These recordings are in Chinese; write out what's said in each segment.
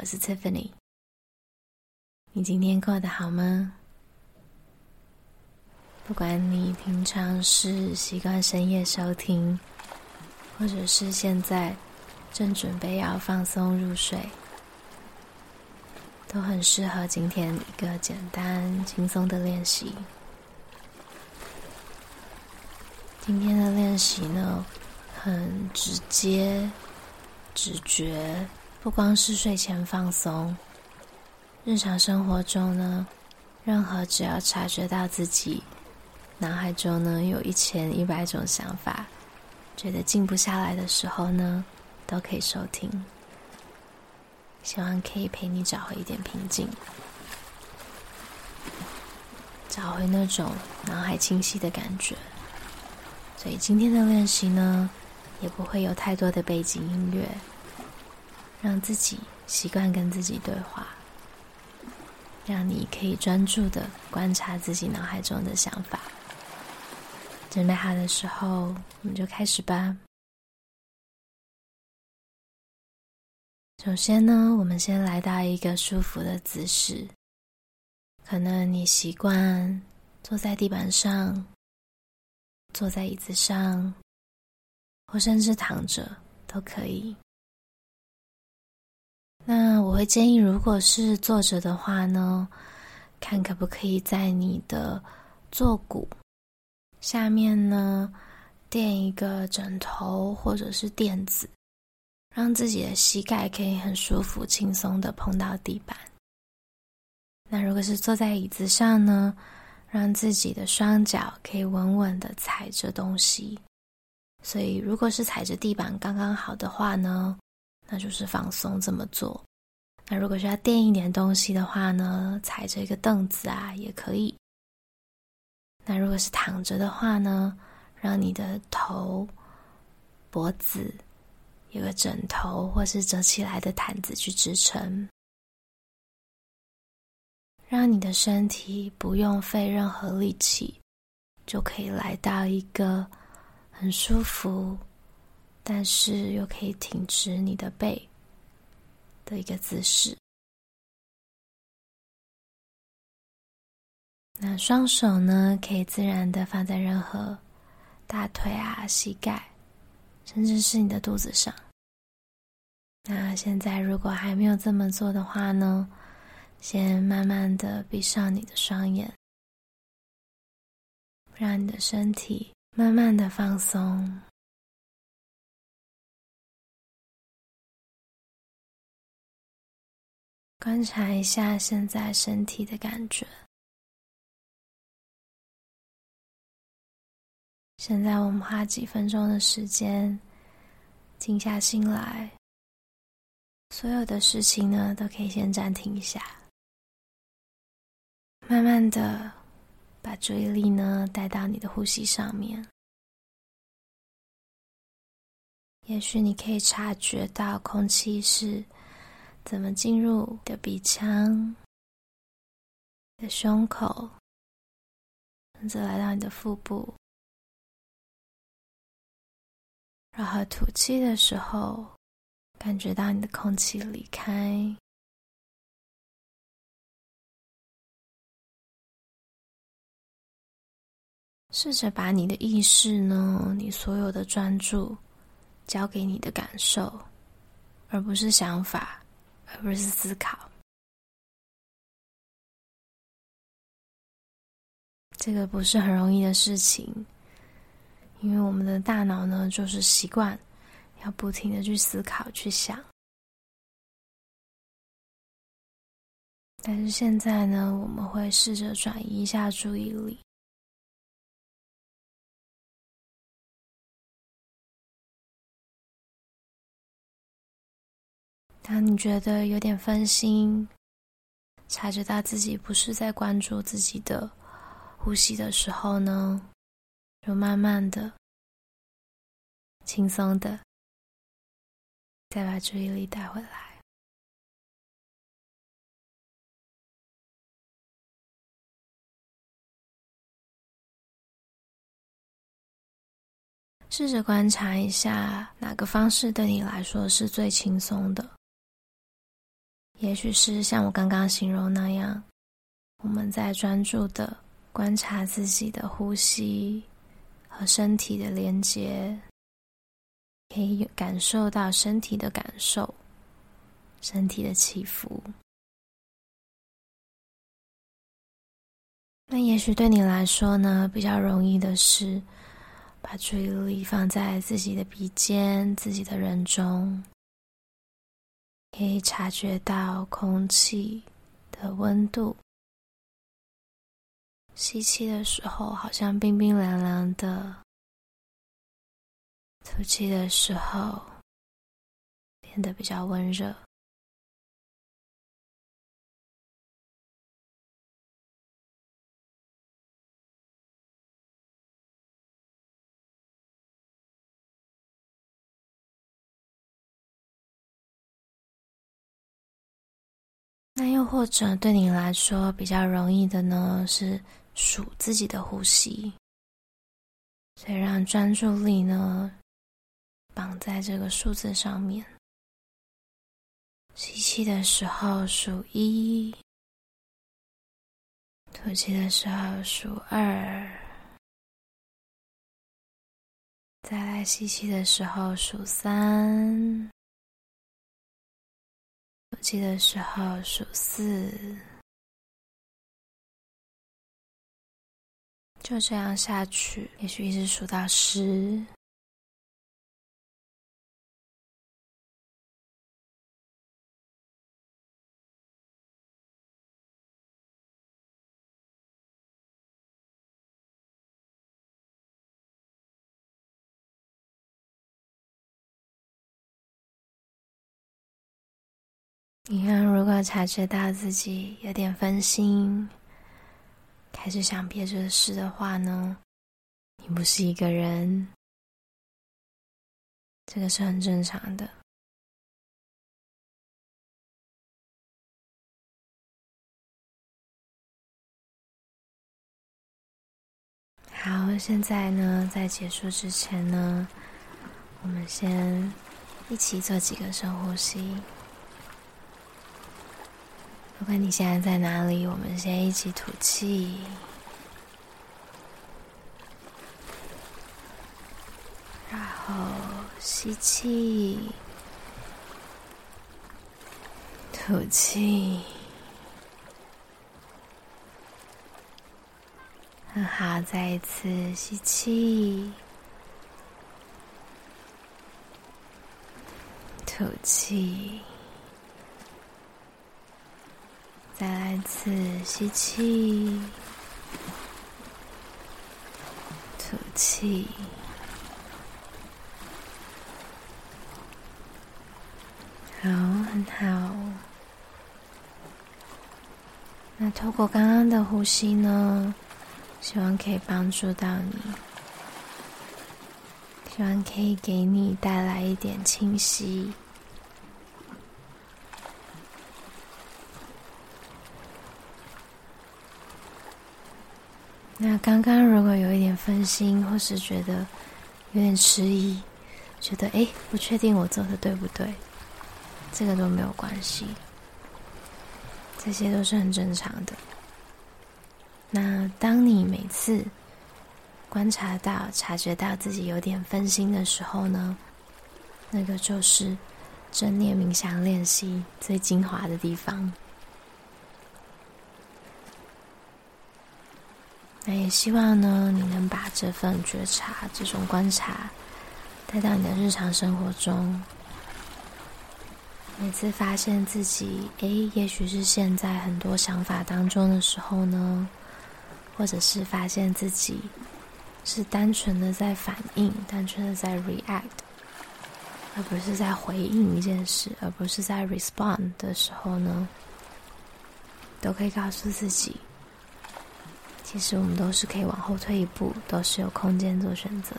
我是 Tiffany。你今天过得好吗？不管你平常是习惯深夜收听，或者是现在正准备要放松入睡，都很适合今天一个简单轻松的练习。今天的练习呢，很直接、直觉。不光是睡前放松，日常生活中呢，任何只要察觉到自己脑海中呢有一千一百种想法，觉得静不下来的时候呢，都可以收听。希望可以陪你找回一点平静，找回那种脑海清晰的感觉。所以今天的练习呢，也不会有太多的背景音乐。让自己习惯跟自己对话，让你可以专注的观察自己脑海中的想法。准备好的时候，我们就开始吧。首先呢，我们先来到一个舒服的姿势，可能你习惯坐在地板上，坐在椅子上，或甚至躺着都可以。那我会建议，如果是坐着的话呢，看可不可以在你的坐骨下面呢垫一个枕头或者是垫子，让自己的膝盖可以很舒服、轻松的碰到地板。那如果是坐在椅子上呢，让自己的双脚可以稳稳的踩着东西。所以，如果是踩着地板刚刚好的话呢，那就是放松这么做。那如果需要垫一点东西的话呢，踩着一个凳子啊也可以。那如果是躺着的话呢，让你的头、脖子有个枕头或是折起来的毯子去支撑，让你的身体不用费任何力气，就可以来到一个很舒服。但是又可以挺直你的背的一个姿势。那双手呢，可以自然的放在任何大腿啊、膝盖，甚至是你的肚子上。那现在如果还没有这么做的话呢，先慢慢的闭上你的双眼，让你的身体慢慢的放松。观察一下现在身体的感觉。现在我们花几分钟的时间，静下心来，所有的事情呢都可以先暂停一下，慢慢的把注意力呢带到你的呼吸上面。也许你可以察觉到空气是。怎么进入你的鼻腔、的胸口，甚至来到你的腹部？然后吐气的时候，感觉到你的空气离开。试着把你的意识呢，你所有的专注，交给你的感受，而不是想法。而不是思考，这个不是很容易的事情，因为我们的大脑呢，就是习惯要不停的去思考、去想。但是现在呢，我们会试着转移一下注意力。当你觉得有点分心，察觉到自己不是在关注自己的呼吸的时候呢，就慢慢的、轻松的再把注意力带回来。试着观察一下哪个方式对你来说是最轻松的。也许是像我刚刚形容那样，我们在专注的观察自己的呼吸和身体的连接，可以感受到身体的感受，身体的起伏。那也许对你来说呢，比较容易的是把注意力放在自己的鼻尖、自己的人中，可以察觉到空气的温度。吸气的时候好像冰冰凉凉的，吐气的时候变得比较温热。那又或者对你来说比较容易的呢，是数自己的呼吸，所以让专注力呢绑在这个数字上面。吸气的时候数一，吐气的时候数二，再来吸气的时候数三。吐气的时候数四，就这样下去，也许一直数到十。你看，如果察觉到自己有点分心，开始想别的事的话呢，你不是一个人，这个是很正常的。好，现在呢，在结束之前呢，我们先一起做几个深呼吸。不管你现在在哪里，我们先一起吐气，然后吸气，吐气，很好，再一次吸气，吐气。再来一次吸气，吐气。好，很好。那透过刚刚的呼吸呢，希望可以帮助到你，希望可以给你带来一点清晰。那刚刚如果有一点分心，或是觉得有点迟疑，觉得诶，不确定我做的对不对，这个都没有关系，这些都是很正常的。那当你每次观察到、察觉到自己有点分心的时候呢，那个就是正念冥想练习最精华的地方。那也希望呢，你能把这份觉察、这种观察带到你的日常生活中。每次发现自己，诶，也许是陷在很多想法当中的时候呢，或者是发现自己是单纯的在反应、单纯的在 react，而不是在回应一件事，而不是在 respond 的时候呢，都可以告诉自己。其实我们都是可以往后退一步，都是有空间做选择。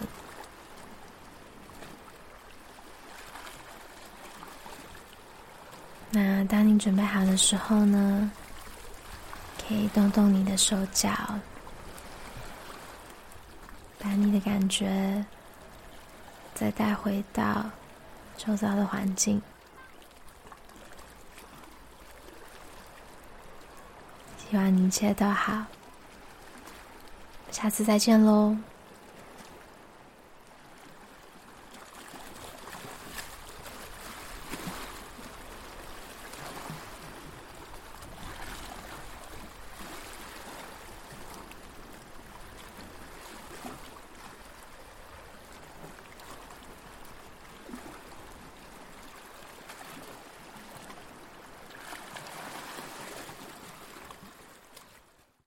那当你准备好的时候呢，可以动动你的手脚，把你的感觉再带回到周遭的环境。希望你一切都好。下次再见喽。